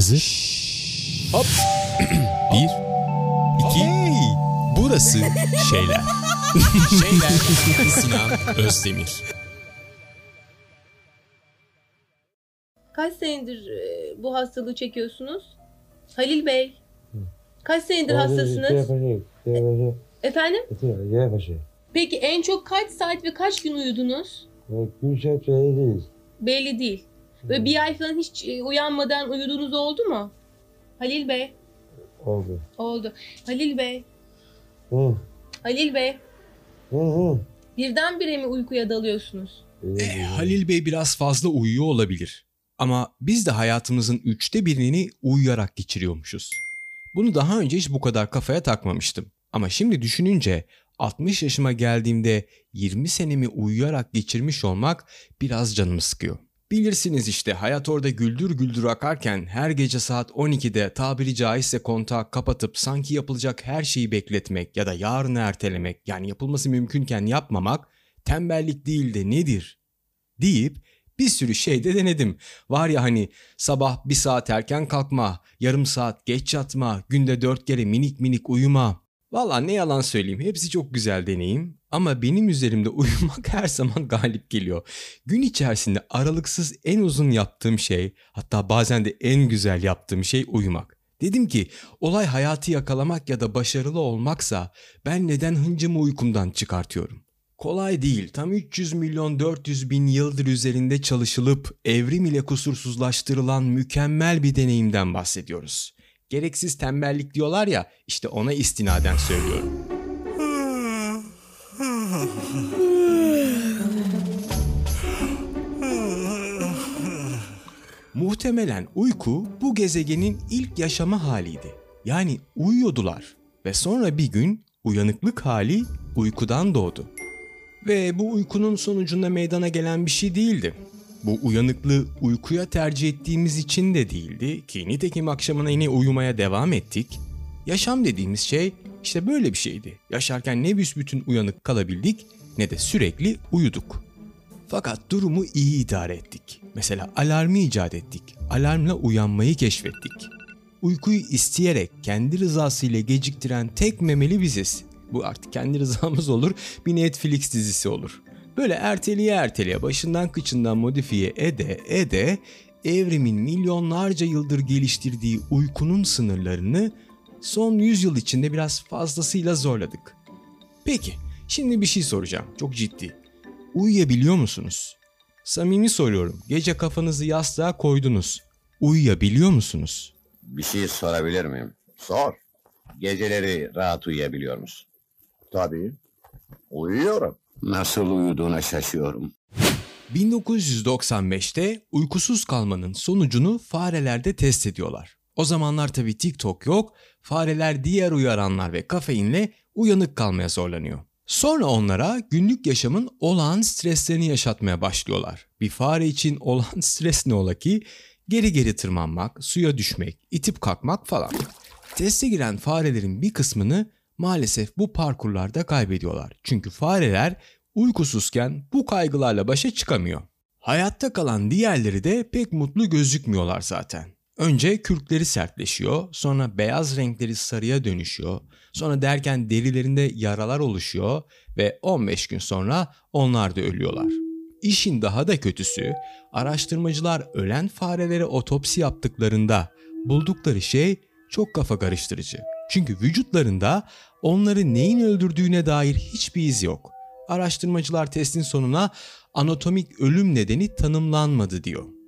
Hazır. Hop. Bir, iki, burası şeyler. şeyler. Sinan Özdemir. Kaç senedir e, bu hastalığı çekiyorsunuz? Halil Bey. Kaç senedir hastasınız? Efendim? Peki en çok kaç saat ve kaç gün uyudunuz? Gülşen belli değil. Belli değil. Ve bir ay falan hiç e, uyanmadan uyuduğunuz oldu mu? Halil Bey. Oldu. Oldu. Halil Bey. Hı. Halil Bey. Hı hı. Birdenbire mi uykuya dalıyorsunuz? E, Halil Bey biraz fazla uyuyor olabilir. Ama biz de hayatımızın üçte birini uyuyarak geçiriyormuşuz. Bunu daha önce hiç bu kadar kafaya takmamıştım. Ama şimdi düşününce 60 yaşıma geldiğimde 20 senemi uyuyarak geçirmiş olmak biraz canımı sıkıyor. Bilirsiniz işte hayat orada güldür güldür akarken her gece saat 12'de tabiri caizse kontağı kapatıp sanki yapılacak her şeyi bekletmek ya da yarını ertelemek yani yapılması mümkünken yapmamak tembellik değil de nedir deyip bir sürü şey de denedim. Var ya hani sabah bir saat erken kalkma, yarım saat geç yatma, günde dört kere minik minik uyuma. Valla ne yalan söyleyeyim hepsi çok güzel deneyim ama benim üzerimde uyumak her zaman galip geliyor. Gün içerisinde aralıksız en uzun yaptığım şey hatta bazen de en güzel yaptığım şey uyumak. Dedim ki olay hayatı yakalamak ya da başarılı olmaksa ben neden hıncımı uykumdan çıkartıyorum? Kolay değil. Tam 300 milyon 400 bin yıldır üzerinde çalışılıp evrim ile kusursuzlaştırılan mükemmel bir deneyimden bahsediyoruz. Gereksiz tembellik diyorlar ya işte ona istinaden söylüyorum. Muhtemelen uyku bu gezegenin ilk yaşama haliydi. Yani uyuyordular ve sonra bir gün uyanıklık hali uykudan doğdu. Ve bu uykunun sonucunda meydana gelen bir şey değildi. Bu uyanıklığı uykuya tercih ettiğimiz için de değildi ki nitekim akşamına yine uyumaya devam ettik. Yaşam dediğimiz şey işte böyle bir şeydi. Yaşarken ne büsbütün uyanık kalabildik ne de sürekli uyuduk. Fakat durumu iyi idare ettik. Mesela alarmı icat ettik. Alarmla uyanmayı keşfettik. Uykuyu isteyerek kendi rızasıyla geciktiren tek memeli biziz. Bu artık kendi rızamız olur, bir Netflix dizisi olur. Böyle erteleye erteleye başından kıçından modifiye ede ede evrimin milyonlarca yıldır geliştirdiği uykunun sınırlarını son 100 yıl içinde biraz fazlasıyla zorladık. Peki, şimdi bir şey soracağım. Çok ciddi. Uyuyabiliyor musunuz? Samimi soruyorum. Gece kafanızı yastığa koydunuz. Uyuyabiliyor musunuz? Bir şey sorabilir miyim? Sor. Geceleri rahat uyuyabiliyor musun? Tabii. Uyuyorum. Nasıl uyuduğuna şaşıyorum. 1995'te uykusuz kalmanın sonucunu farelerde test ediyorlar. O zamanlar tabii TikTok yok, fareler diğer uyaranlar ve kafeinle uyanık kalmaya zorlanıyor. Sonra onlara günlük yaşamın olağan streslerini yaşatmaya başlıyorlar. Bir fare için olağan stres ne ola ki? Geri geri tırmanmak, suya düşmek, itip kalkmak falan. Teste giren farelerin bir kısmını maalesef bu parkurlarda kaybediyorlar. Çünkü fareler uykusuzken bu kaygılarla başa çıkamıyor. Hayatta kalan diğerleri de pek mutlu gözükmüyorlar zaten. Önce kürkleri sertleşiyor, sonra beyaz renkleri sarıya dönüşüyor, sonra derken derilerinde yaralar oluşuyor ve 15 gün sonra onlar da ölüyorlar. İşin daha da kötüsü, araştırmacılar ölen farelere otopsi yaptıklarında buldukları şey çok kafa karıştırıcı. Çünkü vücutlarında onları neyin öldürdüğüne dair hiçbir iz yok. Araştırmacılar testin sonuna anatomik ölüm nedeni tanımlanmadı diyor.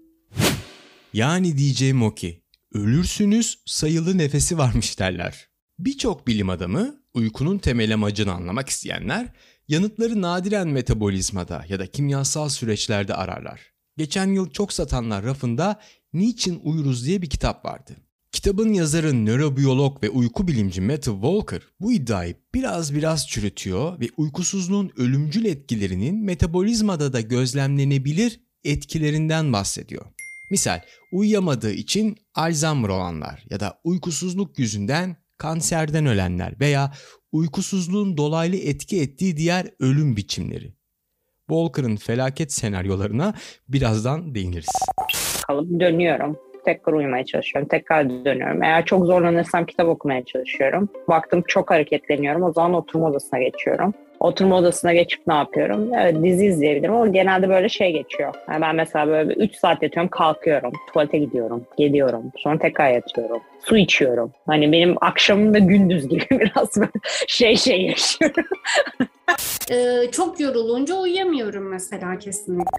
Yani diyeceğim o ki ölürsünüz sayılı nefesi varmış derler. Birçok bilim adamı uykunun temel amacını anlamak isteyenler yanıtları nadiren metabolizmada ya da kimyasal süreçlerde ararlar. Geçen yıl çok satanlar rafında Niçin Uyuruz diye bir kitap vardı. Kitabın yazarı nörobiyolog ve uyku bilimci Matthew Walker bu iddiayı biraz biraz çürütüyor ve uykusuzluğun ölümcül etkilerinin metabolizmada da gözlemlenebilir etkilerinden bahsediyor. Misal uyuyamadığı için Alzheimer olanlar ya da uykusuzluk yüzünden kanserden ölenler veya uykusuzluğun dolaylı etki ettiği diğer ölüm biçimleri. Walker'ın felaket senaryolarına birazdan değiniriz. Kalıp dönüyorum. tekrar uyumaya çalışıyorum. Tekrar dönüyorum. Eğer çok zorlanırsam kitap okumaya çalışıyorum. Baktım çok hareketleniyorum. O zaman oturma odasına geçiyorum. Oturma odasına geçip ne yapıyorum? Evet dizi izleyebilirim ama genelde böyle şey geçiyor. Yani ben mesela böyle 3 saat yatıyorum kalkıyorum. Tuvalete gidiyorum. Geliyorum. Sonra tekrar yatıyorum. Su içiyorum. Hani benim akşamım da gündüz gibi biraz böyle şey şey yaşıyorum. Ee, çok yorulunca uyuyamıyorum mesela kesinlikle.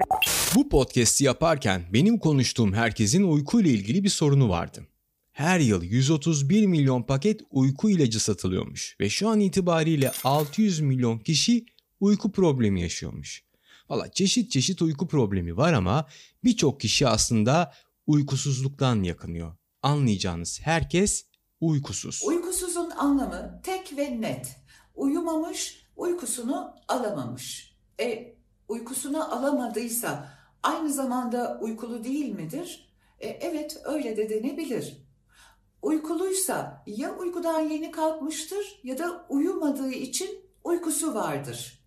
Bu podcast'i yaparken benim konuştuğum herkesin uyku ile ilgili bir sorunu vardı. Her yıl 131 milyon paket uyku ilacı satılıyormuş ve şu an itibariyle 600 milyon kişi uyku problemi yaşıyormuş. Valla çeşit çeşit uyku problemi var ama birçok kişi aslında uykusuzluktan yakınıyor. Anlayacağınız herkes uykusuz. Uykusuzun anlamı tek ve net. Uyumamış, uykusunu alamamış. E, uykusunu alamadıysa aynı zamanda uykulu değil midir? E, evet, öyle de denebilir. Uykuluysa ya uykudan yeni kalkmıştır ya da uyumadığı için uykusu vardır.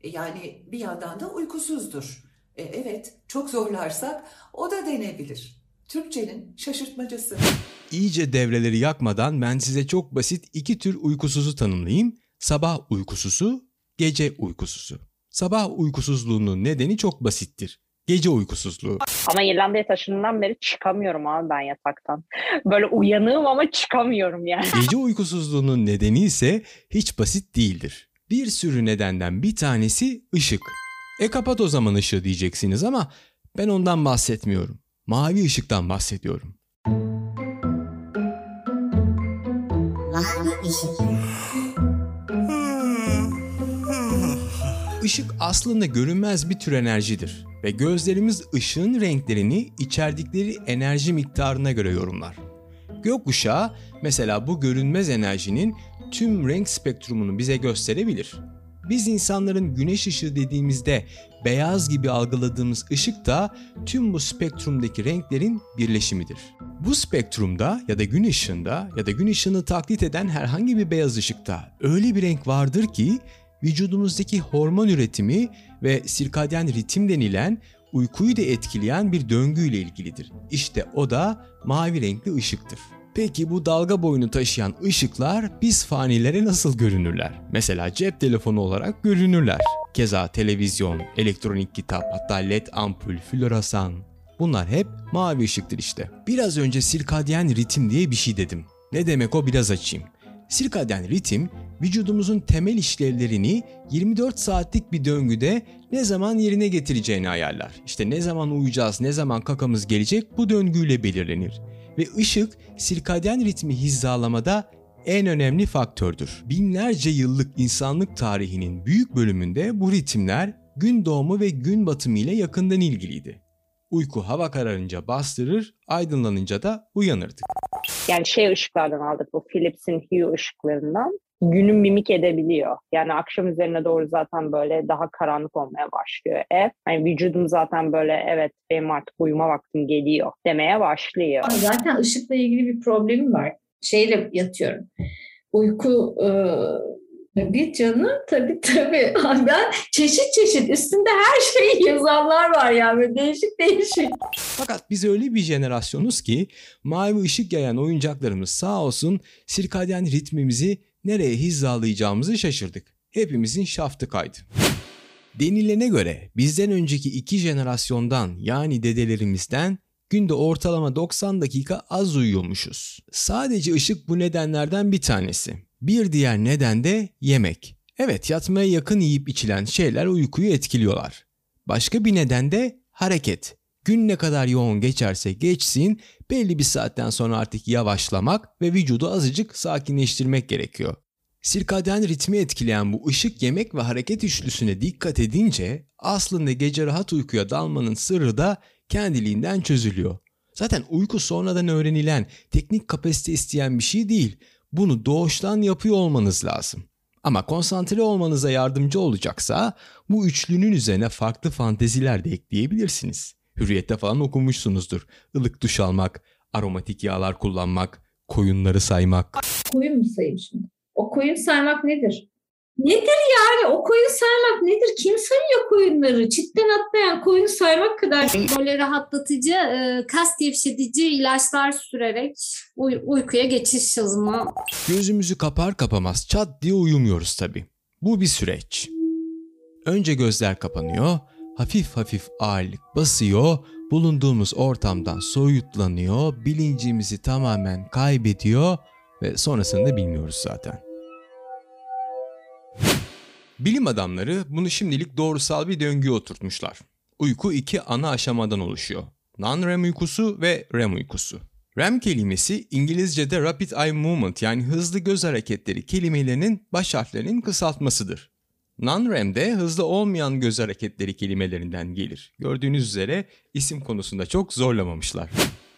E, yani bir yandan da uykusuzdur. E, evet, çok zorlarsak o da denebilir. Türkçenin şaşırtmacası. İyice devreleri yakmadan ben size çok basit iki tür uykusuzu tanımlayayım. Sabah uykusuzu, gece uykusuzu. Sabah uykusuzluğunun nedeni çok basittir. Gece uykusuzluğu. Ama İrlanda'ya taşındığımdan beri çıkamıyorum abi ben yataktan. Böyle uyanığım ama çıkamıyorum yani. Gece uykusuzluğunun nedeni ise hiç basit değildir. Bir sürü nedenden bir tanesi ışık. E kapat o zaman ışığı diyeceksiniz ama ben ondan bahsetmiyorum. Mavi ışıktan bahsediyorum. Işık aslında görünmez bir tür enerjidir ve gözlerimiz ışığın renklerini içerdikleri enerji miktarına göre yorumlar. Gökkuşağı mesela bu görünmez enerjinin tüm renk spektrumunu bize gösterebilir. Biz insanların güneş ışığı dediğimizde beyaz gibi algıladığımız ışık da tüm bu spektrumdaki renklerin birleşimidir. Bu spektrumda ya da gün ışığında ya da gün ışığını taklit eden herhangi bir beyaz ışıkta öyle bir renk vardır ki vücudumuzdaki hormon üretimi ve sirkadyen ritim denilen uykuyu da etkileyen bir döngüyle ilgilidir. İşte o da mavi renkli ışıktır. Peki bu dalga boyunu taşıyan ışıklar biz fanilere nasıl görünürler? Mesela cep telefonu olarak görünürler. Keza televizyon, elektronik kitap, hatta led ampul, floresan. Bunlar hep mavi ışıktır işte. Biraz önce sirkadyen ritim diye bir şey dedim. Ne demek o biraz açayım. Sirkadyen ritim vücudumuzun temel işlevlerini 24 saatlik bir döngüde ne zaman yerine getireceğini ayarlar. İşte ne zaman uyuyacağız, ne zaman kakamız gelecek bu döngüyle belirlenir. Ve ışık sirkadyen ritmi hizalamada en önemli faktördür. Binlerce yıllık insanlık tarihinin büyük bölümünde bu ritimler gün doğumu ve gün batımı ile yakından ilgiliydi. Uyku hava kararınca bastırır, aydınlanınca da uyanırdık. Yani şey ışıklardan aldık bu Philips'in Hue ışıklarından. Günü mimik edebiliyor. Yani akşam üzerine doğru zaten böyle daha karanlık olmaya başlıyor ev. Yani vücudum zaten böyle evet benim artık uyuma vaktim geliyor demeye başlıyor. Zaten ışıkla ilgili bir problemim var. Şeyle yatıyorum. Uyku e, bir canı tabii tabii. Ben çeşit çeşit üstünde her şeyi yazanlar var yani böyle değişik değişik. Fakat biz öyle bir jenerasyonuz ki mavi ışık yayan oyuncaklarımız sağ olsun sirkadyen ritmimizi nereye hizalayacağımızı şaşırdık. Hepimizin şaftı kaydı. Denilene göre bizden önceki iki jenerasyondan yani dedelerimizden günde ortalama 90 dakika az uyuyormuşuz. Sadece ışık bu nedenlerden bir tanesi. Bir diğer neden de yemek. Evet yatmaya yakın yiyip içilen şeyler uykuyu etkiliyorlar. Başka bir neden de hareket. Gün ne kadar yoğun geçerse geçsin belli bir saatten sonra artık yavaşlamak ve vücudu azıcık sakinleştirmek gerekiyor. Sirkadyen ritmi etkileyen bu ışık, yemek ve hareket üçlüsüne dikkat edince aslında gece rahat uykuya dalmanın sırrı da kendiliğinden çözülüyor. Zaten uyku sonradan öğrenilen, teknik kapasite isteyen bir şey değil. Bunu doğuştan yapıyor olmanız lazım. Ama konsantre olmanıza yardımcı olacaksa bu üçlünün üzerine farklı fanteziler de ekleyebilirsiniz. Hürriyette falan okumuşsunuzdur. Ilık duş almak, aromatik yağlar kullanmak, koyunları saymak. Koyun mu sayayım şimdi? O koyun saymak nedir? Nedir yani o koyun saymak nedir? Kim sayıyor koyunları? Çitten atlayan koyun saymak kadar. Böyle rahatlatıcı, e, kas gevşetici ilaçlar sürerek uy- uykuya geçiş hızımı Gözümüzü kapar kapamaz çat diye uyumuyoruz tabii. Bu bir süreç. Önce gözler kapanıyor, hafif hafif ağırlık basıyor, bulunduğumuz ortamdan soyutlanıyor, bilincimizi tamamen kaybediyor ve sonrasını da bilmiyoruz zaten. Bilim adamları bunu şimdilik doğrusal bir döngüye oturtmuşlar. Uyku iki ana aşamadan oluşuyor. Non-REM uykusu ve REM uykusu. REM kelimesi İngilizce'de Rapid Eye Movement yani hızlı göz hareketleri kelimelerinin baş harflerinin kısaltmasıdır. Non-REM'de hızlı olmayan göz hareketleri kelimelerinden gelir. Gördüğünüz üzere isim konusunda çok zorlamamışlar.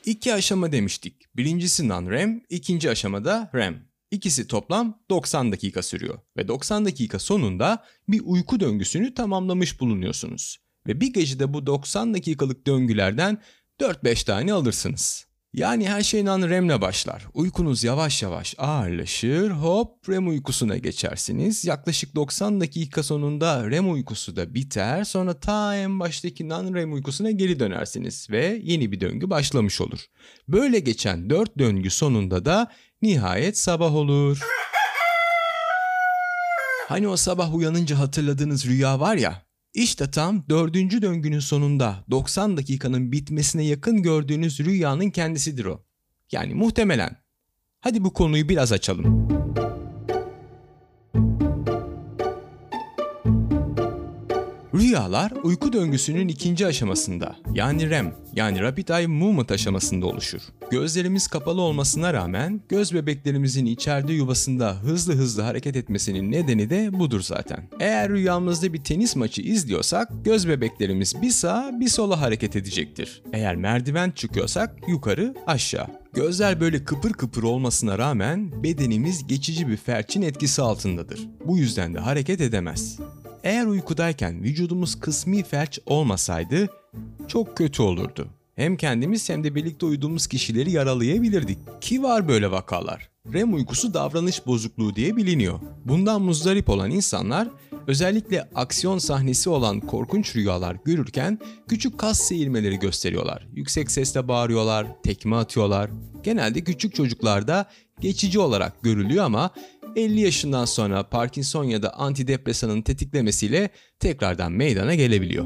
İki aşama demiştik. Birincisi non-REM, ikinci aşamada REM. İkisi toplam 90 dakika sürüyor ve 90 dakika sonunda bir uyku döngüsünü tamamlamış bulunuyorsunuz. Ve bir gecede bu 90 dakikalık döngülerden 4-5 tane alırsınız. Yani her şey non-REM'le başlar. Uykunuz yavaş yavaş ağırlaşır, hop REM uykusuna geçersiniz. Yaklaşık 90 dakika sonunda REM uykusu da biter. Sonra ta en baştaki non-REM uykusuna geri dönersiniz ve yeni bir döngü başlamış olur. Böyle geçen 4 döngü sonunda da nihayet sabah olur. Hani o sabah uyanınca hatırladığınız rüya var ya, işte tam dördüncü döngünün sonunda 90 dakikanın bitmesine yakın gördüğünüz rüyanın kendisidir o. Yani muhtemelen. Hadi bu konuyu biraz açalım. Rüyalar uyku döngüsünün ikinci aşamasında yani REM yani Rapid Eye Movement aşamasında oluşur. Gözlerimiz kapalı olmasına rağmen göz bebeklerimizin içeride yuvasında hızlı hızlı hareket etmesinin nedeni de budur zaten. Eğer rüyamızda bir tenis maçı izliyorsak göz bebeklerimiz bir sağa bir sola hareket edecektir. Eğer merdiven çıkıyorsak yukarı aşağı. Gözler böyle kıpır kıpır olmasına rağmen bedenimiz geçici bir felçin etkisi altındadır. Bu yüzden de hareket edemez. Eğer uykudayken vücudumuz kısmi felç olmasaydı çok kötü olurdu. Hem kendimiz hem de birlikte uyuduğumuz kişileri yaralayabilirdik. Ki var böyle vakalar. REM uykusu davranış bozukluğu diye biliniyor. Bundan muzdarip olan insanlar özellikle aksiyon sahnesi olan korkunç rüyalar görürken küçük kas seyirmeleri gösteriyorlar. Yüksek sesle bağırıyorlar, tekme atıyorlar. Genelde küçük çocuklarda geçici olarak görülüyor ama 50 yaşından sonra Parkinson ya da antidepresanın tetiklemesiyle tekrardan meydana gelebiliyor.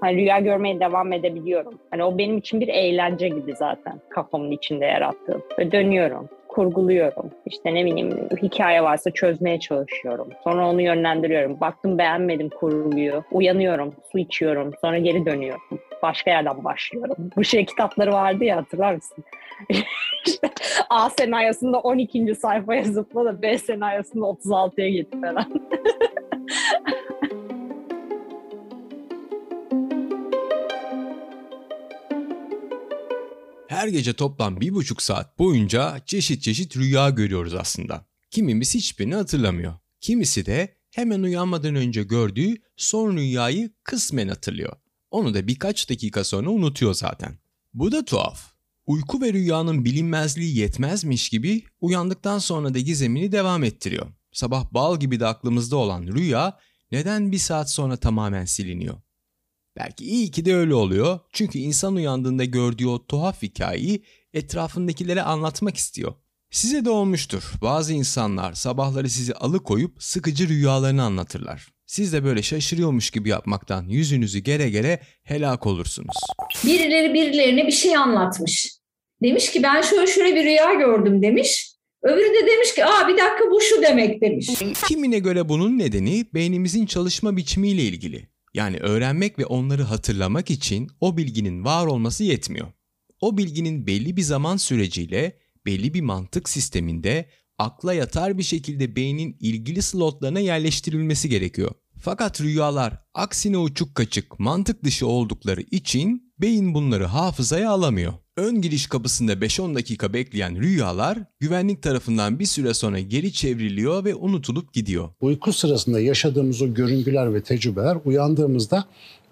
Hani rüya görmeye devam edebiliyorum. Hani o benim için bir eğlence gibi zaten kafamın içinde yarattığım. Ve dönüyorum, kurguluyorum. İşte ne bileyim hikaye varsa çözmeye çalışıyorum. Sonra onu yönlendiriyorum. Baktım beğenmedim kurguyu. Uyanıyorum, su içiyorum. Sonra geri dönüyorum. Başka yerden başlıyorum. Bu şey kitapları vardı ya hatırlar mısın? işte A senaryosunda 12. sayfaya zıpla da B senaryosunda 36'ya git falan. Her gece toplam bir buçuk saat boyunca çeşit çeşit rüya görüyoruz aslında. Kimimiz hiçbirini hatırlamıyor. Kimisi de hemen uyanmadan önce gördüğü son rüyayı kısmen hatırlıyor. Onu da birkaç dakika sonra unutuyor zaten. Bu da tuhaf. Uyku ve rüyanın bilinmezliği yetmezmiş gibi uyandıktan sonra da gizemini devam ettiriyor. Sabah bal gibi de aklımızda olan rüya neden bir saat sonra tamamen siliniyor? Belki iyi ki de öyle oluyor. Çünkü insan uyandığında gördüğü o tuhaf hikayeyi etrafındakilere anlatmak istiyor. Size de olmuştur. Bazı insanlar sabahları sizi alıkoyup sıkıcı rüyalarını anlatırlar. Siz de böyle şaşırıyormuş gibi yapmaktan yüzünüzü gere gere helak olursunuz. Birileri birilerine bir şey anlatmış. Demiş ki ben şöyle şöyle bir rüya gördüm demiş. Öbürü de demiş ki aa bir dakika bu şu demek demiş. Kimine göre bunun nedeni beynimizin çalışma biçimiyle ilgili. Yani öğrenmek ve onları hatırlamak için o bilginin var olması yetmiyor. O bilginin belli bir zaman süreciyle belli bir mantık sisteminde akla yatar bir şekilde beynin ilgili slotlarına yerleştirilmesi gerekiyor. Fakat rüyalar aksine uçuk kaçık, mantık dışı oldukları için beyin bunları hafızaya alamıyor. Ön giriş kapısında 5-10 dakika bekleyen rüyalar güvenlik tarafından bir süre sonra geri çevriliyor ve unutulup gidiyor. Uyku sırasında yaşadığımız o görüntüler ve tecrübeler uyandığımızda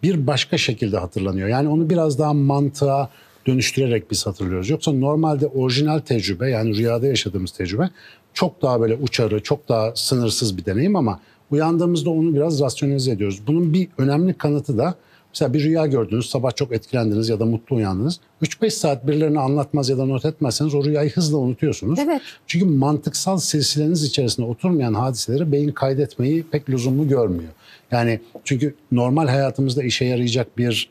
bir başka şekilde hatırlanıyor. Yani onu biraz daha mantığa, dönüştürerek biz hatırlıyoruz. Yoksa normalde orijinal tecrübe yani rüyada yaşadığımız tecrübe çok daha böyle uçarı, çok daha sınırsız bir deneyim ama uyandığımızda onu biraz rasyonelize ediyoruz. Bunun bir önemli kanıtı da mesela bir rüya gördünüz, sabah çok etkilendiniz ya da mutlu uyandınız. 3-5 saat birilerine anlatmaz ya da not etmezseniz o rüyayı hızla unutuyorsunuz. Evet. Çünkü mantıksal silsileniz içerisinde oturmayan hadiseleri beyin kaydetmeyi pek lüzumlu görmüyor. Yani çünkü normal hayatımızda işe yarayacak bir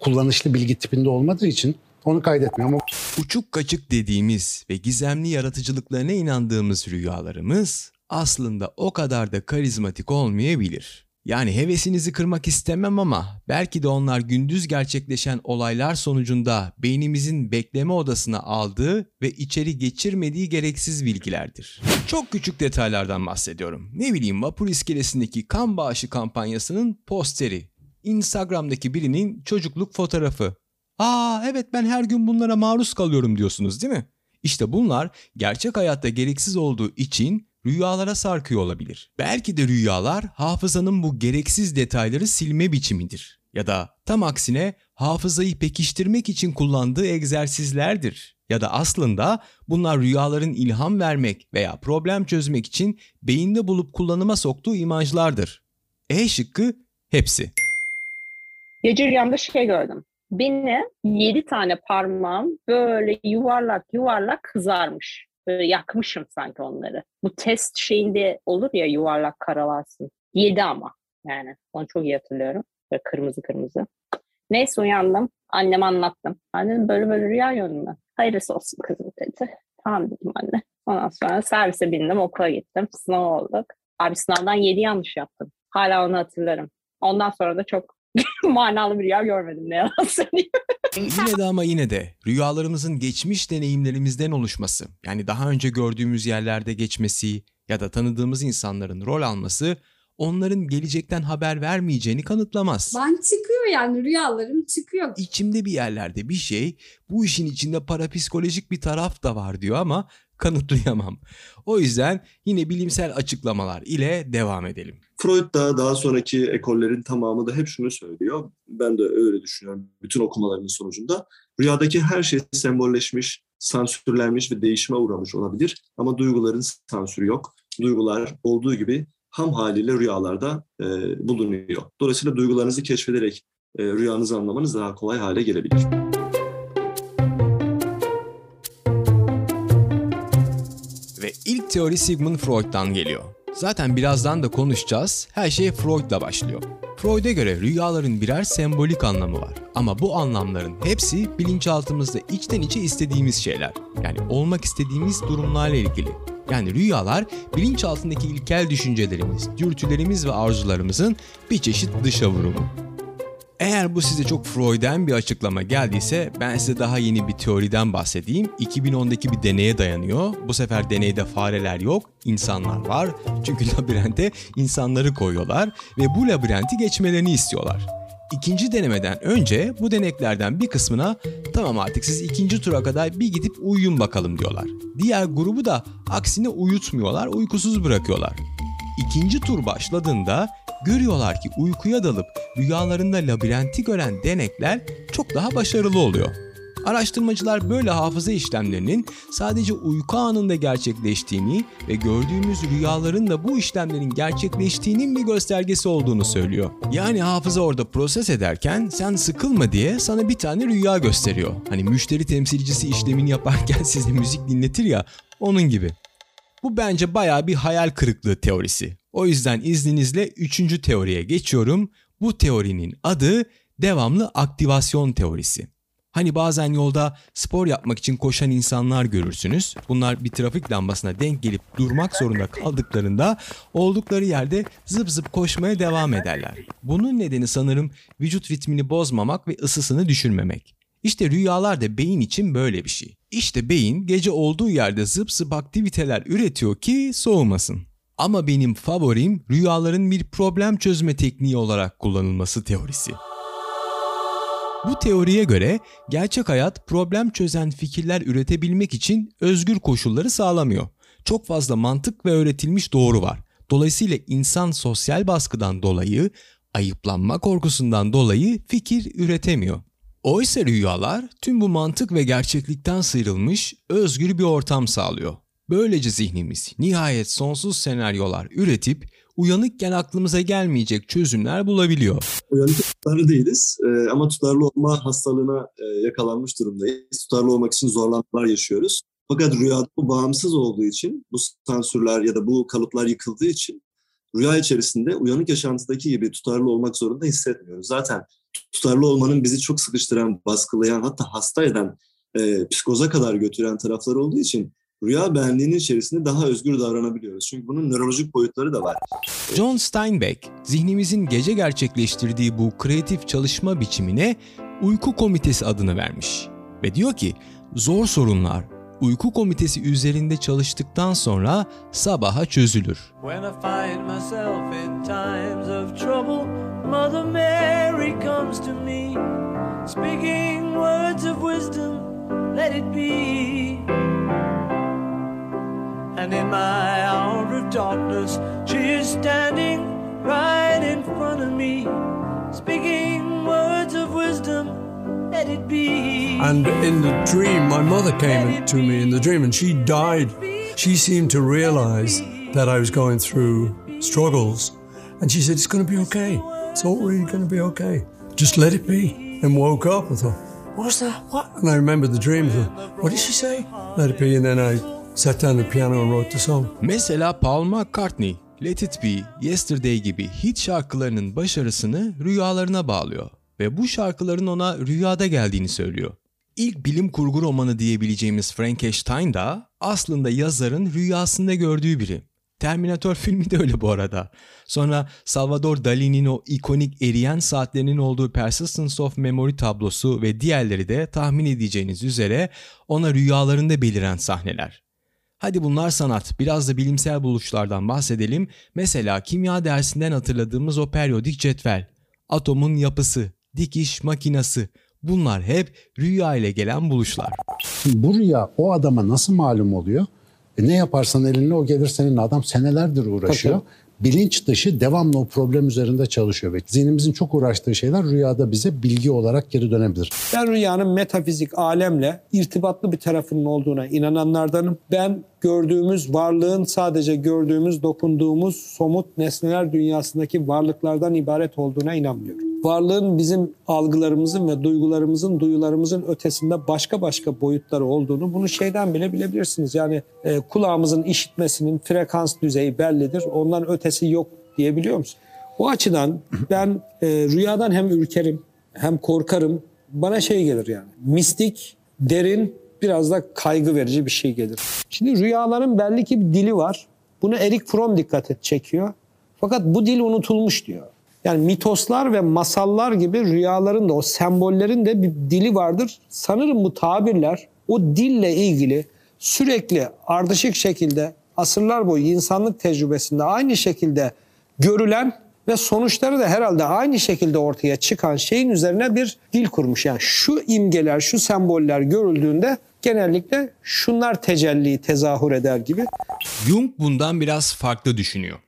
kullanışlı bilgi tipinde olmadığı için onu kaydetmiyor ama Uçuk kaçık dediğimiz ve gizemli yaratıcılıklarına inandığımız rüyalarımız aslında o kadar da karizmatik olmayabilir. Yani hevesinizi kırmak istemem ama belki de onlar gündüz gerçekleşen olaylar sonucunda beynimizin bekleme odasına aldığı ve içeri geçirmediği gereksiz bilgilerdir. Çok küçük detaylardan bahsediyorum. Ne bileyim vapur iskelesindeki kan bağışı kampanyasının posteri, Instagram'daki birinin çocukluk fotoğrafı. Aa evet ben her gün bunlara maruz kalıyorum diyorsunuz değil mi? İşte bunlar gerçek hayatta gereksiz olduğu için rüyalara sarkıyor olabilir. Belki de rüyalar hafızanın bu gereksiz detayları silme biçimidir. Ya da tam aksine hafızayı pekiştirmek için kullandığı egzersizlerdir. Ya da aslında bunlar rüyaların ilham vermek veya problem çözmek için beyinde bulup kullanıma soktuğu imajlardır. E şıkkı hepsi. Gece rüyamda şey gördüm. Beni yedi tane parmağım böyle yuvarlak yuvarlak kızarmış. Böyle yakmışım sanki onları. Bu test şeyinde olur ya yuvarlak karalarsın. Yedi ama yani. Onu çok iyi hatırlıyorum. Böyle kırmızı kırmızı. Neyse uyandım. Anneme anlattım. Annem böyle böyle rüya ben. Hayırlısı olsun kızım dedi. Tamam dedim anne. Ondan sonra servise bindim okula gittim. Sınav olduk. Abi sınavdan yedi yanlış yaptım. Hala onu hatırlarım. Ondan sonra da çok manalı bir rüya görmedim ne yalan söyleyeyim. Yine de ama yine de rüyalarımızın geçmiş deneyimlerimizden oluşması, yani daha önce gördüğümüz yerlerde geçmesi ya da tanıdığımız insanların rol alması onların gelecekten haber vermeyeceğini kanıtlamaz. Ben çıkıyor yani rüyalarım çıkıyor. İçimde bir yerlerde bir şey bu işin içinde parapsikolojik bir taraf da var diyor ama kanıtlayamam. O yüzden yine bilimsel açıklamalar ile devam edelim. Freud da daha sonraki ekollerin tamamı da hep şunu söylüyor. Ben de öyle düşünüyorum bütün okumalarımın sonucunda. Rüyadaki her şey sembolleşmiş, sansürlenmiş ve değişime uğramış olabilir. Ama duyguların sansürü yok. Duygular olduğu gibi ham haliyle rüyalarda e, bulunuyor. Dolayısıyla duygularınızı keşfederek e, rüyanızı anlamanız daha kolay hale gelebilir. Ve ilk teori Sigmund Freud'dan geliyor. Zaten birazdan da konuşacağız. Her şey Freud'la başlıyor. Freud'e göre rüyaların birer sembolik anlamı var. Ama bu anlamların hepsi bilinçaltımızda içten içe istediğimiz şeyler. Yani olmak istediğimiz durumlarla ilgili. Yani rüyalar bilinçaltındaki ilkel düşüncelerimiz, dürtülerimiz ve arzularımızın bir çeşit dışa vurumu. Eğer bu size çok Freud'en bir açıklama geldiyse ben size daha yeni bir teoriden bahsedeyim. 2010'daki bir deneye dayanıyor. Bu sefer deneyde fareler yok, insanlar var. Çünkü labirente insanları koyuyorlar ve bu labirenti geçmelerini istiyorlar. İkinci denemeden önce bu deneklerden bir kısmına tamam artık siz ikinci tura kadar bir gidip uyuyun bakalım diyorlar. Diğer grubu da aksine uyutmuyorlar, uykusuz bırakıyorlar. İkinci tur başladığında görüyorlar ki uykuya dalıp rüyalarında labirenti gören denekler çok daha başarılı oluyor. Araştırmacılar böyle hafıza işlemlerinin sadece uyku anında gerçekleştiğini ve gördüğümüz rüyaların da bu işlemlerin gerçekleştiğinin bir göstergesi olduğunu söylüyor. Yani hafıza orada proses ederken sen sıkılma diye sana bir tane rüya gösteriyor. Hani müşteri temsilcisi işlemini yaparken size müzik dinletir ya onun gibi. Bu bence baya bir hayal kırıklığı teorisi. O yüzden izninizle üçüncü teoriye geçiyorum. Bu teorinin adı devamlı aktivasyon teorisi. Hani bazen yolda spor yapmak için koşan insanlar görürsünüz. Bunlar bir trafik lambasına denk gelip durmak zorunda kaldıklarında oldukları yerde zıp zıp koşmaya devam ederler. Bunun nedeni sanırım vücut ritmini bozmamak ve ısısını düşürmemek. İşte rüyalar da beyin için böyle bir şey. İşte beyin gece olduğu yerde zıp zıp aktiviteler üretiyor ki soğumasın. Ama benim favorim rüyaların bir problem çözme tekniği olarak kullanılması teorisi. Bu teoriye göre gerçek hayat problem çözen fikirler üretebilmek için özgür koşulları sağlamıyor. Çok fazla mantık ve öğretilmiş doğru var. Dolayısıyla insan sosyal baskıdan dolayı, ayıplanma korkusundan dolayı fikir üretemiyor. Oysa rüyalar tüm bu mantık ve gerçeklikten sıyrılmış özgür bir ortam sağlıyor. Böylece zihnimiz nihayet sonsuz senaryolar üretip uyanıkken aklımıza gelmeyecek çözümler bulabiliyor. Uyanık tutarlı değiliz e, ama tutarlı olma hastalığına e, yakalanmış durumdayız. Tutarlı olmak için zorlanmalar yaşıyoruz. Fakat rüyada bu bağımsız olduğu için, bu sansürler ya da bu kalıplar yıkıldığı için rüya içerisinde uyanık yaşantıdaki gibi tutarlı olmak zorunda hissetmiyoruz. Zaten tutarlı olmanın bizi çok sıkıştıran, baskılayan hatta hasta eden, e, psikoza kadar götüren tarafları olduğu için rüya benliğinin içerisinde daha özgür davranabiliyoruz. Çünkü bunun nörolojik boyutları da var. John Steinbeck, zihnimizin gece gerçekleştirdiği bu kreatif çalışma biçimine uyku komitesi adını vermiş. Ve diyor ki, zor sorunlar uyku komitesi üzerinde çalıştıktan sonra sabaha çözülür. When I find myself in times of trouble, Mother Mary comes to me, speaking words of wisdom, let it be. And in my hour of darkness, she is standing right in front of me, speaking words of wisdom, let it be. And in the dream, my mother came to me in the dream and she died. She seemed to realize that I was going through struggles. And she said, It's going to be okay. It's all really going to be okay. Just let it be. And woke up and thought, What's that? What? And I remembered the dream. Thought, what did she say? Let it be. And then I sat down at the piano and wrote the song. Mesela Paul McCartney, Let It Be, Yesterday gibi hit şarkılarının başarısını rüyalarına bağlıyor ve bu şarkıların ona rüyada geldiğini söylüyor. İlk bilim kurgu romanı diyebileceğimiz Frankenstein da aslında yazarın rüyasında gördüğü biri. Terminator filmi de öyle bu arada. Sonra Salvador Dali'nin o ikonik eriyen saatlerinin olduğu Persistence of Memory tablosu ve diğerleri de tahmin edeceğiniz üzere ona rüyalarında beliren sahneler. Hadi bunlar sanat, biraz da bilimsel buluşlardan bahsedelim. Mesela kimya dersinden hatırladığımız o periyodik cetvel, atomun yapısı, dikiş makinası. Bunlar hep rüya ile gelen buluşlar. Bu rüya o adama nasıl malum oluyor? E ne yaparsan elinle o gelir seninle. Adam senelerdir uğraşıyor. Tabii. Bilinç dışı devamlı o problem üzerinde çalışıyor ve zihnimizin çok uğraştığı şeyler rüyada bize bilgi olarak geri dönebilir. Ben rüyanın metafizik alemle irtibatlı bir tarafının olduğuna inananlardanım. Ben gördüğümüz varlığın sadece gördüğümüz, dokunduğumuz somut nesneler dünyasındaki varlıklardan ibaret olduğuna inanmıyorum varlığın bizim algılarımızın ve duygularımızın, duyularımızın ötesinde başka başka boyutları olduğunu bunu şeyden bile bilebilirsiniz. Yani e, kulağımızın işitmesinin frekans düzeyi bellidir. Ondan ötesi yok diyebiliyor musun? O açıdan ben e, rüyadan hem ürkerim hem korkarım. Bana şey gelir yani mistik, derin, biraz da kaygı verici bir şey gelir. Şimdi rüyaların belli ki bir dili var. Bunu Erik Fromm dikkat et çekiyor. Fakat bu dil unutulmuş diyor. Yani mitoslar ve masallar gibi rüyaların da o sembollerin de bir dili vardır. Sanırım bu tabirler o dille ilgili sürekli ardışık şekilde asırlar boyu insanlık tecrübesinde aynı şekilde görülen ve sonuçları da herhalde aynı şekilde ortaya çıkan şeyin üzerine bir dil kurmuş. Yani şu imgeler, şu semboller görüldüğünde genellikle şunlar tecelli, tezahür eder gibi. Jung bundan biraz farklı düşünüyor.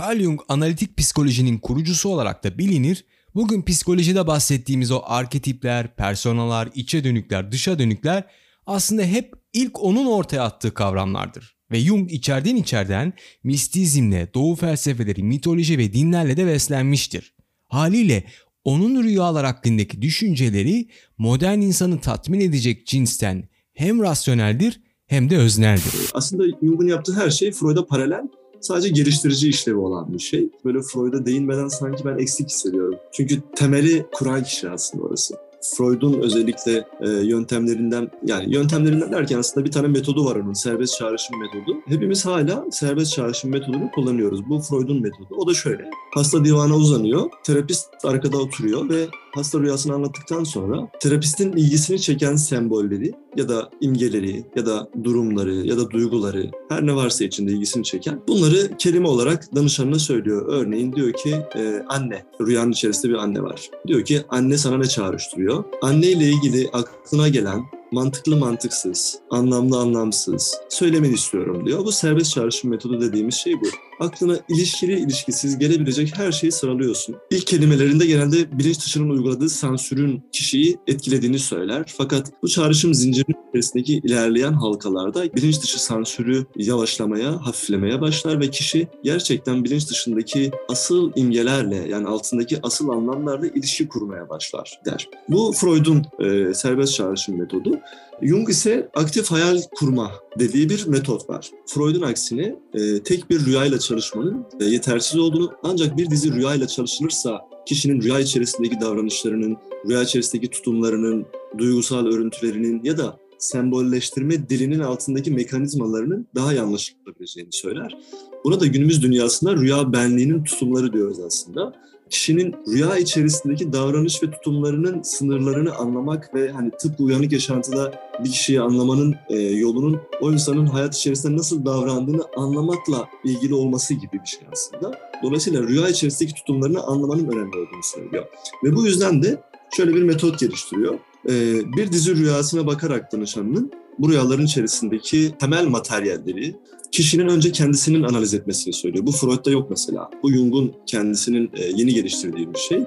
Carl Jung analitik psikolojinin kurucusu olarak da bilinir. Bugün psikolojide bahsettiğimiz o arketipler, personalar, içe dönükler, dışa dönükler aslında hep ilk onun ortaya attığı kavramlardır. Ve Jung içeriden içeriden mistizmle, doğu felsefeleri, mitoloji ve dinlerle de beslenmiştir. Haliyle onun rüyalar hakkındaki düşünceleri modern insanı tatmin edecek cinsten hem rasyoneldir hem de özneldir. Aslında Jung'un yaptığı her şey Freud'a paralel sadece geliştirici işlevi olan bir şey. Böyle Freud'a değinmeden sanki ben eksik hissediyorum. Çünkü temeli kuran kişi aslında orası. Freud'un özellikle e, yöntemlerinden yani yöntemlerinden derken aslında bir tane metodu var onun serbest çağrışım metodu. Hepimiz hala serbest çağrışım metodunu kullanıyoruz. Bu Freud'un metodu. O da şöyle. Hasta divana uzanıyor. Terapist arkada oturuyor ve hasta rüyasını anlattıktan sonra terapistin ilgisini çeken sembolleri ya da imgeleri ya da durumları ya da duyguları her ne varsa içinde ilgisini çeken bunları kelime olarak danışanına söylüyor. Örneğin diyor ki e, anne rüyanın içerisinde bir anne var. Diyor ki anne sana ne çağrıştırıyor? Anne ile ilgili aklına gelen mantıklı mantıksız, anlamlı anlamsız söylemeni istiyorum diyor. Bu serbest çağrışım metodu dediğimiz şey bu. aklına ilişkili ilişkisiz gelebilecek her şeyi sıralıyorsun. İlk kelimelerinde genelde bilinç dışının uyguladığı sansürün kişiyi etkilediğini söyler. Fakat bu çağrışım zincirinin içerisindeki ilerleyen halkalarda bilinç dışı sansürü yavaşlamaya, hafiflemeye başlar ve kişi gerçekten bilinç dışındaki asıl imgelerle yani altındaki asıl anlamlarla ilişki kurmaya başlar der. Bu Freud'un e, serbest çağrışım metodu. Jung ise aktif hayal kurma dediği bir metot var. Freud'un aksine e, tek bir rüyayla çalışmanın e, yetersiz olduğunu ancak bir dizi rüyayla çalışılırsa kişinin rüya içerisindeki davranışlarının, rüya içerisindeki tutumlarının, duygusal örüntülerinin ya da sembolleştirme dilinin altındaki mekanizmalarının daha iyi anlaşılabileceğini söyler. Buna da günümüz dünyasında rüya benliğinin tutumları diyoruz aslında kişinin rüya içerisindeki davranış ve tutumlarının sınırlarını anlamak ve hani tıpkı uyanık yaşantıda bir kişiyi anlamanın e, yolunun o insanın hayat içerisinde nasıl davrandığını anlamakla ilgili olması gibi bir şey aslında. Dolayısıyla rüya içerisindeki tutumlarını anlamanın önemli olduğunu söylüyor. Ve bu yüzden de şöyle bir metot geliştiriyor. E, bir dizi rüyasına bakarak danışanının bu rüyaların içerisindeki temel materyalleri, kişinin önce kendisinin analiz etmesini söylüyor. Bu Freud'da yok mesela. Bu Jung'un kendisinin e, yeni geliştirdiği bir şey.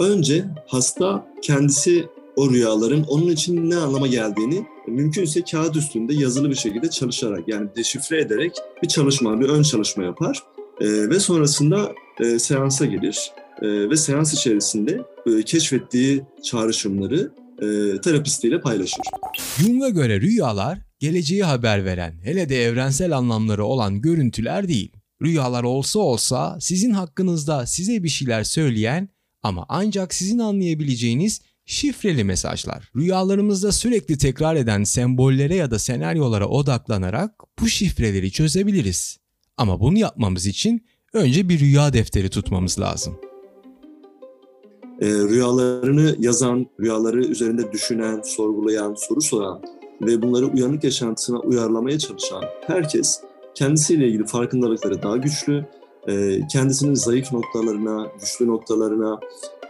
Önce hasta kendisi o rüyaların onun için ne anlama geldiğini mümkünse kağıt üstünde yazılı bir şekilde çalışarak yani deşifre ederek bir çalışma, bir ön çalışma yapar. E, ve sonrasında e, seansa gelir. Ve seans içerisinde keşfettiği çağrışımları terapistiyle paylaşır. Jung'a göre rüyalar geleceği haber veren, hele de evrensel anlamları olan görüntüler değil. Rüyalar olsa olsa sizin hakkınızda size bir şeyler söyleyen ama ancak sizin anlayabileceğiniz şifreli mesajlar. Rüyalarımızda sürekli tekrar eden sembollere ya da senaryolara odaklanarak bu şifreleri çözebiliriz. Ama bunu yapmamız için önce bir rüya defteri tutmamız lazım. E, rüyalarını yazan, rüyaları üzerinde düşünen, sorgulayan, soru soran ve bunları uyanık yaşantısına uyarlamaya çalışan herkes kendisiyle ilgili farkındalıkları daha güçlü, e, kendisinin zayıf noktalarına, güçlü noktalarına,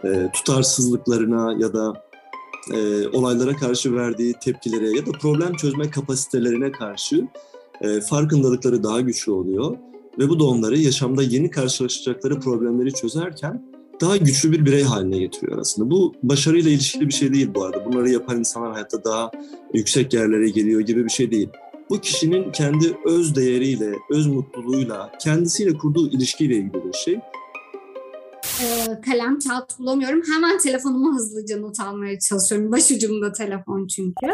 e, tutarsızlıklarına ya da e, olaylara karşı verdiği tepkilere ya da problem çözme kapasitelerine karşı farkındalıkları daha güçlü oluyor. Ve bu da onları yaşamda yeni karşılaşacakları problemleri çözerken daha güçlü bir birey haline getiriyor aslında. Bu başarıyla ilişkili bir şey değil bu arada. Bunları yapan insanlar hayatta daha yüksek yerlere geliyor gibi bir şey değil. Bu kişinin kendi öz değeriyle, öz mutluluğuyla, kendisiyle kurduğu ilişkiyle ilgili bir şey. Ee, kalem, kağıt bulamıyorum. Hemen telefonumu hızlıca not almaya çalışıyorum. Başucumda telefon çünkü.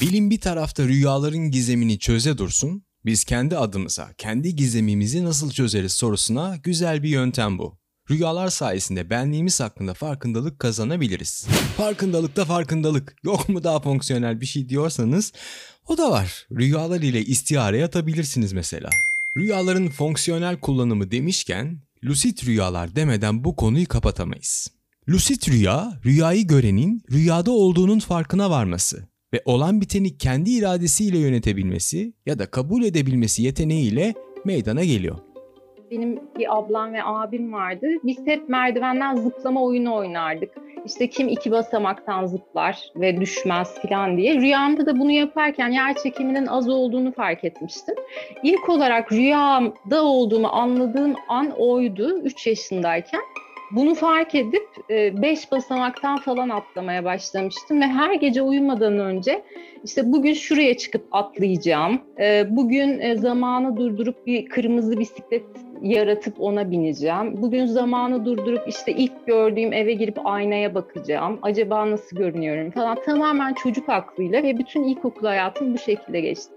Bilim bir tarafta rüyaların gizemini çöze dursun. Biz kendi adımıza, kendi gizemimizi nasıl çözeriz sorusuna güzel bir yöntem bu. Rüyalar sayesinde benliğimiz hakkında farkındalık kazanabiliriz. Farkındalıkta farkındalık. Yok mu daha fonksiyonel bir şey diyorsanız o da var. Rüyalar ile istihare atabilirsiniz mesela. Rüyaların fonksiyonel kullanımı demişken lucid rüyalar demeden bu konuyu kapatamayız. Lucid rüya, rüyayı görenin rüyada olduğunun farkına varması ve olan biteni kendi iradesiyle yönetebilmesi ya da kabul edebilmesi yeteneğiyle meydana geliyor benim bir ablam ve abim vardı. Biz hep merdivenden zıplama oyunu oynardık. İşte kim iki basamaktan zıplar ve düşmez falan diye. Rüyamda da bunu yaparken yer çekiminin az olduğunu fark etmiştim. İlk olarak rüyamda olduğumu anladığım an oydu 3 yaşındayken. Bunu fark edip e, beş basamaktan falan atlamaya başlamıştım ve her gece uyumadan önce işte bugün şuraya çıkıp atlayacağım, e, bugün e, zamanı durdurup bir kırmızı bisiklet yaratıp ona bineceğim. Bugün zamanı durdurup işte ilk gördüğüm eve girip aynaya bakacağım. Acaba nasıl görünüyorum falan. Tamamen çocuk aklıyla ve bütün ilkokul hayatım bu şekilde geçti.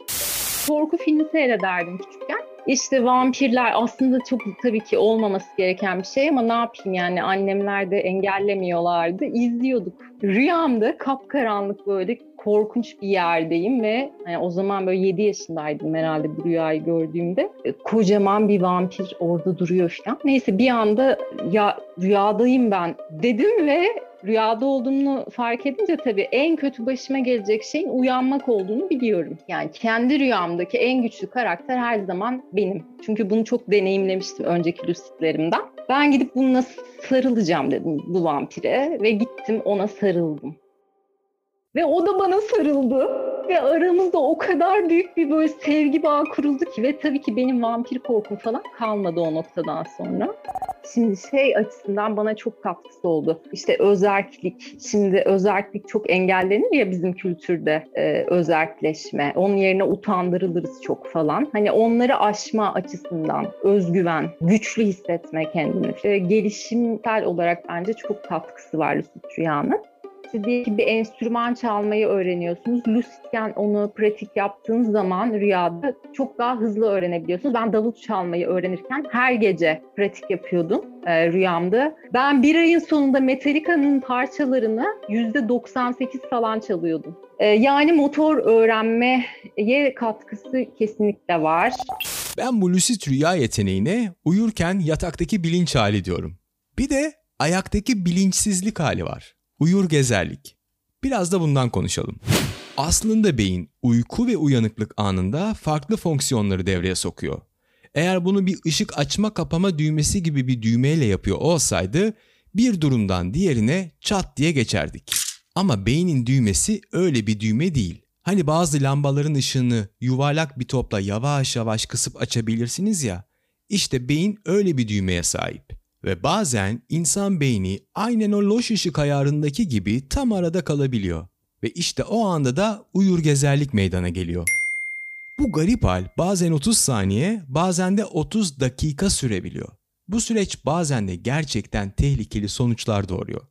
Korku filmi seyrederdim küçükken. İşte vampirler aslında çok tabii ki olmaması gereken bir şey ama ne yapayım yani annemler de engellemiyorlardı. İzliyorduk. Rüyamda kapkaranlık böyle korkunç bir yerdeyim ve yani o zaman böyle 7 yaşındaydım herhalde bu rüyayı gördüğümde. E, kocaman bir vampir orada duruyor falan. Neyse bir anda ya rüyadayım ben dedim ve rüyada olduğunu fark edince tabii en kötü başıma gelecek şeyin uyanmak olduğunu biliyorum. Yani kendi rüyamdaki en güçlü karakter her zaman benim. Çünkü bunu çok deneyimlemiştim önceki lucidlerimden. Ben gidip bununla sarılacağım dedim bu vampire ve gittim ona sarıldım. Ve o da bana sarıldı. Ve aramızda o kadar büyük bir böyle sevgi bağı kuruldu ki ve tabii ki benim vampir korkum falan kalmadı o noktadan sonra. Şimdi şey açısından bana çok katkısı oldu. İşte özerklik. Şimdi özerklik çok engellenir ya bizim kültürde e, özerkleşme. Onun yerine utandırılırız çok falan. Hani onları aşma açısından özgüven, güçlü hissetme kendini. E, gelişimsel olarak bence çok katkısı var Lucid Rüya'nın. Ki bir enstrüman çalmayı öğreniyorsunuz. Lucidken onu pratik yaptığınız zaman rüyada çok daha hızlı öğrenebiliyorsunuz. Ben davul çalmayı öğrenirken her gece pratik yapıyordum e, rüyamda. Ben bir ayın sonunda Metallica'nın parçalarını %98 falan çalıyordum. E, yani motor öğrenmeye katkısı kesinlikle var. Ben bu lucid rüya yeteneğine uyurken yataktaki bilinç hali diyorum. Bir de ayaktaki bilinçsizlik hali var. Uyur gezerlik. Biraz da bundan konuşalım. Aslında beyin uyku ve uyanıklık anında farklı fonksiyonları devreye sokuyor. Eğer bunu bir ışık açma kapama düğmesi gibi bir düğmeyle yapıyor olsaydı bir durumdan diğerine çat diye geçerdik. Ama beynin düğmesi öyle bir düğme değil. Hani bazı lambaların ışığını yuvarlak bir topla yavaş yavaş kısıp açabilirsiniz ya. İşte beyin öyle bir düğmeye sahip. Ve bazen insan beyni aynen o loş ışık ayarındaki gibi tam arada kalabiliyor. Ve işte o anda da uyur gezerlik meydana geliyor. Bu garip hal bazen 30 saniye bazen de 30 dakika sürebiliyor. Bu süreç bazen de gerçekten tehlikeli sonuçlar doğuruyor.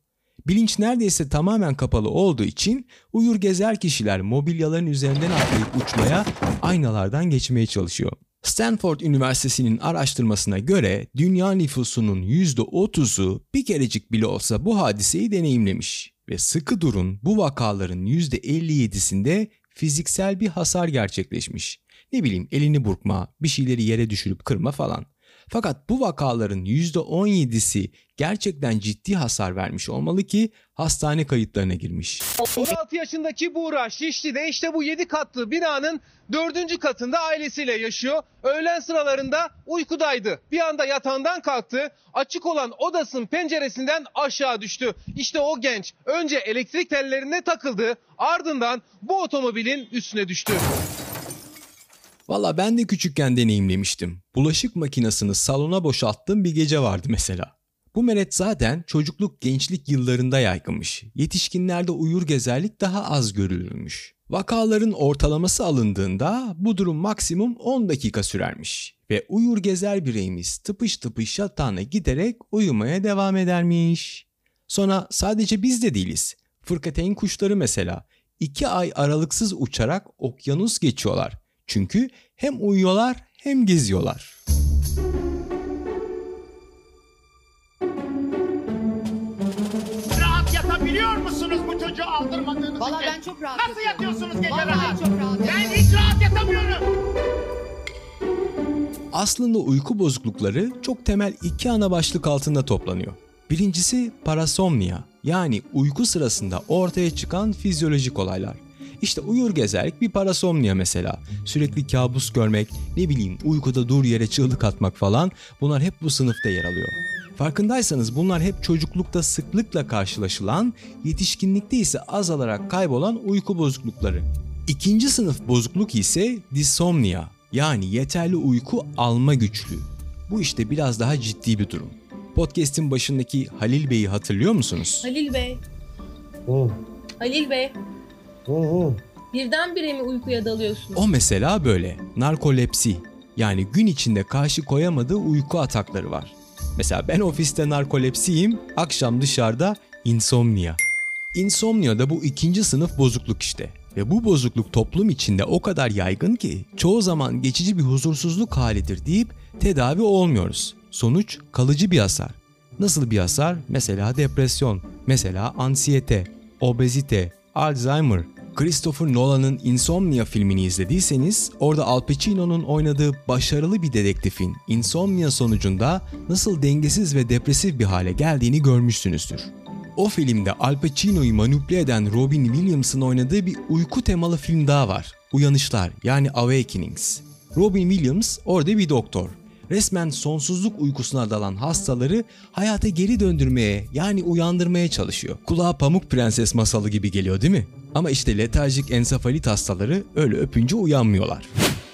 Bilinç neredeyse tamamen kapalı olduğu için uyur gezer kişiler mobilyaların üzerinden atlayıp uçmaya, aynalardan geçmeye çalışıyor. Stanford Üniversitesi'nin araştırmasına göre dünya nüfusunun %30'u bir kerecik bile olsa bu hadiseyi deneyimlemiş ve sıkı durun bu vakaların %57'sinde fiziksel bir hasar gerçekleşmiş. Ne bileyim elini burkma, bir şeyleri yere düşürüp kırma falan. Fakat bu vakaların %17'si gerçekten ciddi hasar vermiş olmalı ki hastane kayıtlarına girmiş. 16 yaşındaki Buğra Şişli'de işte bu 7 katlı binanın 4. katında ailesiyle yaşıyor. Öğlen sıralarında uykudaydı. Bir anda yatağından kalktı. Açık olan odasının penceresinden aşağı düştü. İşte o genç önce elektrik tellerine takıldı. Ardından bu otomobilin üstüne düştü. Valla ben de küçükken deneyimlemiştim. Bulaşık makinesini salona boşalttığım bir gece vardı mesela. Bu meret zaten çocukluk gençlik yıllarında yaygınmış. Yetişkinlerde uyur gezerlik daha az görülürmüş. Vakaların ortalaması alındığında bu durum maksimum 10 dakika sürermiş. Ve uyur gezer bireyimiz tıpış tıpış yatağına giderek uyumaya devam edermiş. Sonra sadece biz de değiliz. Fırkateyn kuşları mesela 2 ay aralıksız uçarak okyanus geçiyorlar çünkü hem uyuyorlar hem geziyorlar. Rahat yatabiliyor musunuz bu çocuğu aldırmadığınız Valla için? ben çok rahat Nasıl yatıyorum. yatıyorsunuz gece Vallahi rahat? çok rahat Ben hiç rahat yatamıyorum. Aslında uyku bozuklukları çok temel iki ana başlık altında toplanıyor. Birincisi parasomnia yani uyku sırasında ortaya çıkan fizyolojik olaylar. İşte uyur gezerlik bir parasomnia mesela. Sürekli kabus görmek, ne bileyim uykuda dur yere çığlık atmak falan bunlar hep bu sınıfta yer alıyor. Farkındaysanız bunlar hep çocuklukta sıklıkla karşılaşılan, yetişkinlikte ise azalarak kaybolan uyku bozuklukları. İkinci sınıf bozukluk ise disomnia yani yeterli uyku alma güçlüğü. Bu işte biraz daha ciddi bir durum. Podcast'in başındaki Halil Bey'i hatırlıyor musunuz? Halil Bey, Hı, Halil Bey. Birdenbire mi uykuya dalıyorsunuz? O mesela böyle. Narkolepsi yani gün içinde karşı koyamadığı uyku atakları var. Mesela ben ofiste narkolepsiyim, akşam dışarıda insomnia. Insomnia da bu ikinci sınıf bozukluk işte. Ve bu bozukluk toplum içinde o kadar yaygın ki çoğu zaman geçici bir huzursuzluk halidir deyip tedavi olmuyoruz. Sonuç kalıcı bir hasar. Nasıl bir hasar? Mesela depresyon, mesela ansiyete, obezite, Alzheimer. Christopher Nolan'ın Insomnia filmini izlediyseniz orada Al Pacino'nun oynadığı başarılı bir dedektifin insomnia sonucunda nasıl dengesiz ve depresif bir hale geldiğini görmüşsünüzdür. O filmde Al Pacino'yu manipüle eden Robin Williams'ın oynadığı bir uyku temalı film daha var. Uyanışlar yani Awakenings. Robin Williams orada bir doktor. Resmen sonsuzluk uykusuna dalan hastaları hayata geri döndürmeye yani uyandırmaya çalışıyor. Kulağa Pamuk Prenses masalı gibi geliyor değil mi? Ama işte letarjik ensefalit hastaları öyle öpünce uyanmıyorlar.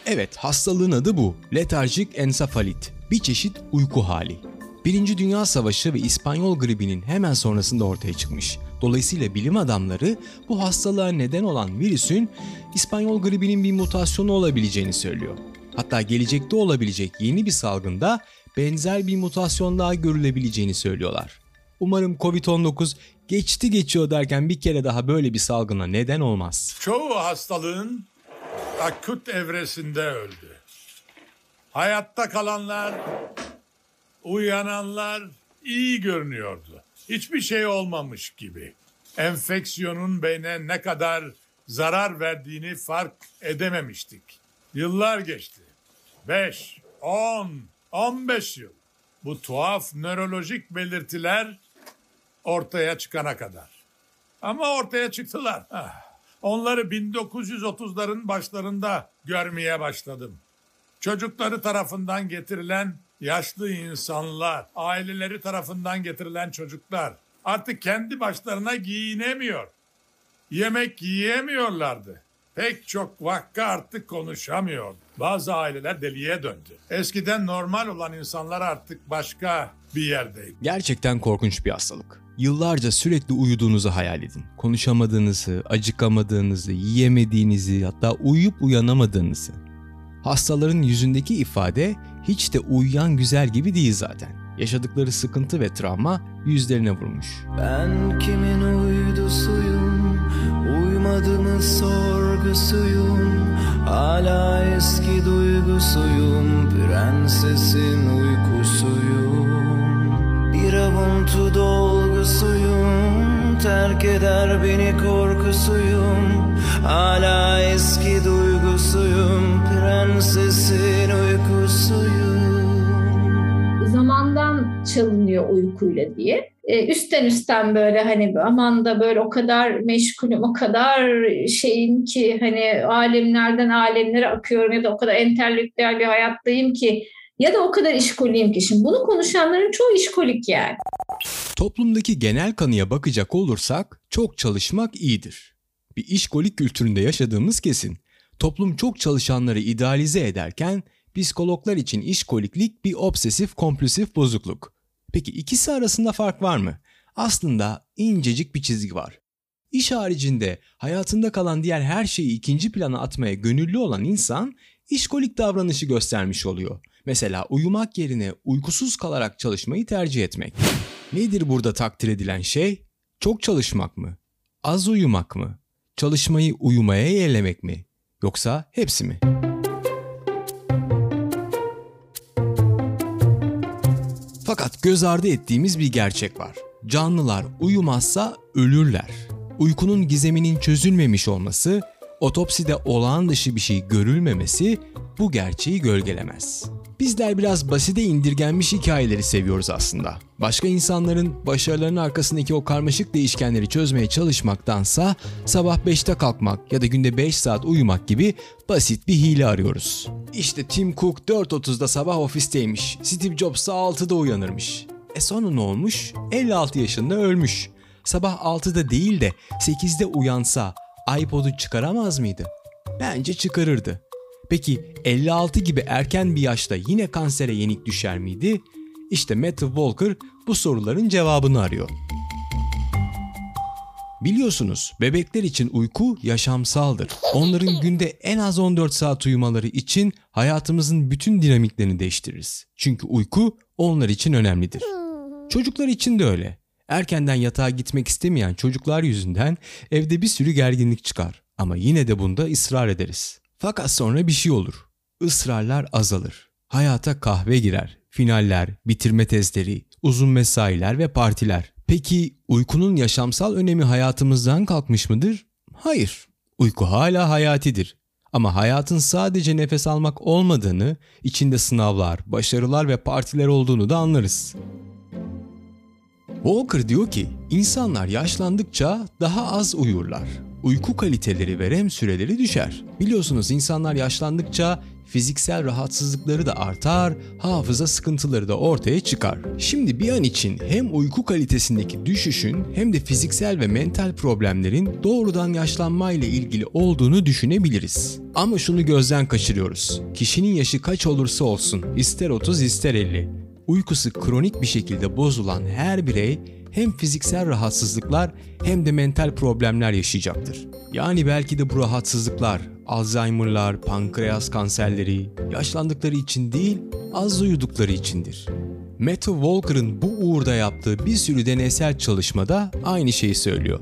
Evet hastalığın adı bu. Letarjik ensefalit. Bir çeşit uyku hali. Birinci Dünya Savaşı ve İspanyol gribinin hemen sonrasında ortaya çıkmış. Dolayısıyla bilim adamları bu hastalığa neden olan virüsün İspanyol gribinin bir mutasyonu olabileceğini söylüyor. Hatta gelecekte olabilecek yeni bir salgında benzer bir mutasyon daha görülebileceğini söylüyorlar. Umarım Covid-19 geçti geçiyor derken bir kere daha böyle bir salgına neden olmaz. Çoğu hastalığın akut evresinde öldü. Hayatta kalanlar, uyananlar iyi görünüyordu. Hiçbir şey olmamış gibi. Enfeksiyonun beyne ne kadar zarar verdiğini fark edememiştik. Yıllar geçti. 5, 10, 15 yıl. Bu tuhaf nörolojik belirtiler ortaya çıkana kadar. Ama ortaya çıktılar. Onları 1930'ların başlarında görmeye başladım. Çocukları tarafından getirilen yaşlı insanlar, aileleri tarafından getirilen çocuklar artık kendi başlarına giyinemiyor. Yemek yiyemiyorlardı. Pek çok vakka artık konuşamıyordu. Bazı aileler deliye döndü. Eskiden normal olan insanlar artık başka bir yerdeydi. Gerçekten korkunç bir hastalık. Yıllarca sürekli uyuduğunuzu hayal edin. Konuşamadığınızı, acıkamadığınızı, yiyemediğinizi, hatta uyuyup uyanamadığınızı. Hastaların yüzündeki ifade hiç de uyuyan güzel gibi değil zaten. Yaşadıkları sıkıntı ve travma yüzlerine vurmuş. Ben kimin uydusuyum, uymadığımı sorgusuyum. Hala eski duygusuyum, prensesin uykusuyum. Bir avuntu dolgusuyum, terk eder beni korkusuyum. Hala eski duygusuyum, prensesin uykusuyum zamandan çalınıyor uykuyla diye. E, üstten üstten böyle hani aman da böyle o kadar meşgulüm, o kadar şeyim ki hani alemlerden alemlere akıyorum ya da o kadar entelektüel bir hayattayım ki ya da o kadar işkoliyim ki. Şimdi bunu konuşanların çoğu işkolik yani. Toplumdaki genel kanıya bakacak olursak çok çalışmak iyidir. Bir işkolik kültüründe yaşadığımız kesin. Toplum çok çalışanları idealize ederken Psikologlar için işkoliklik bir obsesif kompulsif bozukluk. Peki ikisi arasında fark var mı? Aslında incecik bir çizgi var. İş haricinde hayatında kalan diğer her şeyi ikinci plana atmaya gönüllü olan insan işkolik davranışı göstermiş oluyor. Mesela uyumak yerine uykusuz kalarak çalışmayı tercih etmek. Nedir burada takdir edilen şey? Çok çalışmak mı? Az uyumak mı? Çalışmayı uyumaya yeğlemek mi? Yoksa hepsi mi? Göz ardı ettiğimiz bir gerçek var. Canlılar uyumazsa ölürler. Uykunun gizeminin çözülmemiş olması, otopside olağan dışı bir şey görülmemesi bu gerçeği gölgelemez. Bizler biraz basite indirgenmiş hikayeleri seviyoruz aslında. Başka insanların başarılarının arkasındaki o karmaşık değişkenleri çözmeye çalışmaktansa sabah 5'te kalkmak ya da günde 5 saat uyumak gibi basit bir hile arıyoruz. İşte Tim Cook 4.30'da sabah ofisteymiş, Steve Jobs da 6'da uyanırmış. E sonra ne olmuş? 56 yaşında ölmüş. Sabah 6'da değil de 8'de uyansa iPod'u çıkaramaz mıydı? Bence çıkarırdı. Peki 56 gibi erken bir yaşta yine kansere yenik düşer miydi? İşte Matthew Walker bu soruların cevabını arıyor. Biliyorsunuz bebekler için uyku yaşamsaldır. Onların günde en az 14 saat uyumaları için hayatımızın bütün dinamiklerini değiştiririz. Çünkü uyku onlar için önemlidir. Çocuklar için de öyle. Erkenden yatağa gitmek istemeyen çocuklar yüzünden evde bir sürü gerginlik çıkar. Ama yine de bunda ısrar ederiz. Fakat sonra bir şey olur. Israrlar azalır. Hayata kahve girer. Finaller, bitirme testleri, uzun mesailer ve partiler. Peki uykunun yaşamsal önemi hayatımızdan kalkmış mıdır? Hayır. Uyku hala hayatidir. Ama hayatın sadece nefes almak olmadığını, içinde sınavlar, başarılar ve partiler olduğunu da anlarız. Walker diyor ki insanlar yaşlandıkça daha az uyurlar. Uyku kaliteleri ve REM süreleri düşer. Biliyorsunuz insanlar yaşlandıkça fiziksel rahatsızlıkları da artar, hafıza sıkıntıları da ortaya çıkar. Şimdi bir an için hem uyku kalitesindeki düşüşün hem de fiziksel ve mental problemlerin doğrudan yaşlanmayla ilgili olduğunu düşünebiliriz. Ama şunu gözden kaçırıyoruz. Kişinin yaşı kaç olursa olsun, ister 30 ister 50, uykusu kronik bir şekilde bozulan her birey hem fiziksel rahatsızlıklar hem de mental problemler yaşayacaktır. Yani belki de bu rahatsızlıklar Alzheimer'lar, pankreas kanserleri yaşlandıkları için değil, az uyudukları içindir. Matthew Walker'ın bu uğurda yaptığı bir sürü deneysel çalışmada aynı şeyi söylüyor.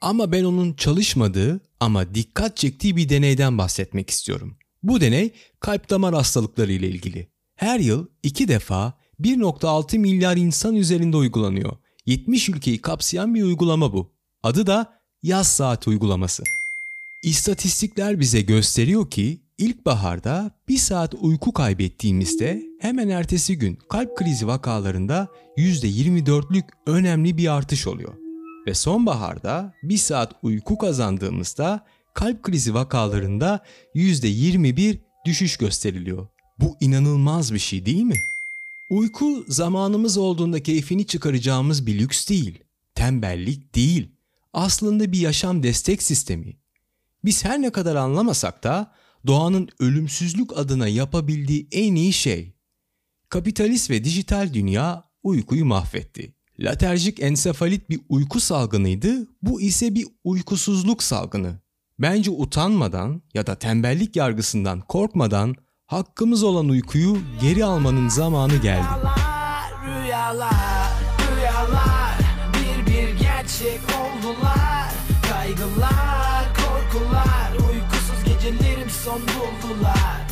Ama ben onun çalışmadığı ama dikkat çektiği bir deneyden bahsetmek istiyorum. Bu deney kalp damar hastalıkları ile ilgili. Her yıl iki defa 1.6 milyar insan üzerinde uygulanıyor. 70 ülkeyi kapsayan bir uygulama bu. Adı da yaz saat uygulaması. İstatistikler bize gösteriyor ki ilkbaharda bir saat uyku kaybettiğimizde hemen ertesi gün kalp krizi vakalarında %24'lük önemli bir artış oluyor. Ve sonbaharda bir saat uyku kazandığımızda kalp krizi vakalarında %21 düşüş gösteriliyor. Bu inanılmaz bir şey değil mi? Uyku zamanımız olduğunda keyfini çıkaracağımız bir lüks değil, tembellik değil. Aslında bir yaşam destek sistemi. Biz her ne kadar anlamasak da doğanın ölümsüzlük adına yapabildiği en iyi şey. Kapitalist ve dijital dünya uykuyu mahvetti. Laterjik ensefalit bir uyku salgınıydı, bu ise bir uykusuzluk salgını. Bence utanmadan ya da tembellik yargısından korkmadan hakkımız olan uykuyu geri almanın zamanı geldi. Rüyalar, rüyalar bir bir gerçek oldular. Kaygılar, korkular, uykusuz gecelerim son buldular.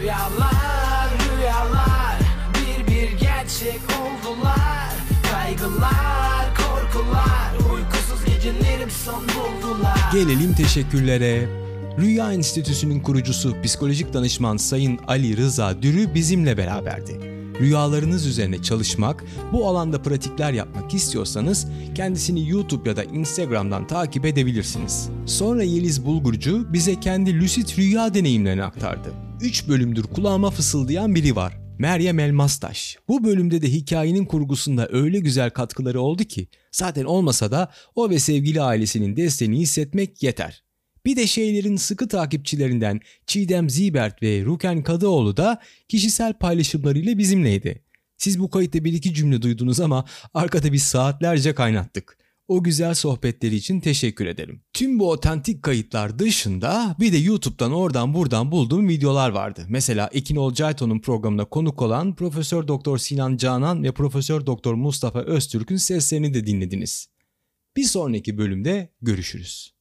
Rüyalar, rüyalar bir bir gerçek oldular. Kaygılar, korkular, uykusuz gecelerim son buldular. Gelelim teşekkürlere. Rüya Enstitüsü'nün kurucusu psikolojik danışman Sayın Ali Rıza Dürü bizimle beraberdi. Rüyalarınız üzerine çalışmak, bu alanda pratikler yapmak istiyorsanız kendisini YouTube ya da Instagram'dan takip edebilirsiniz. Sonra Yeliz Bulgurcu bize kendi lucid rüya deneyimlerini aktardı. 3 bölümdür kulağıma fısıldayan biri var. Meryem Elmastaş. Bu bölümde de hikayenin kurgusunda öyle güzel katkıları oldu ki zaten olmasa da o ve sevgili ailesinin desteğini hissetmek yeter. Bir de şeylerin sıkı takipçilerinden Çiğdem Zibert ve Ruken Kadıoğlu da kişisel paylaşımlarıyla bizimleydi. Siz bu kayıtta bir iki cümle duydunuz ama arkada biz saatlerce kaynattık. O güzel sohbetleri için teşekkür ederim. Tüm bu otentik kayıtlar dışında bir de YouTube'dan oradan buradan bulduğum videolar vardı. Mesela Ekin Olcayto'nun programına konuk olan Profesör Doktor Sinan Canan ve Profesör Doktor Mustafa Öztürk'ün seslerini de dinlediniz. Bir sonraki bölümde görüşürüz.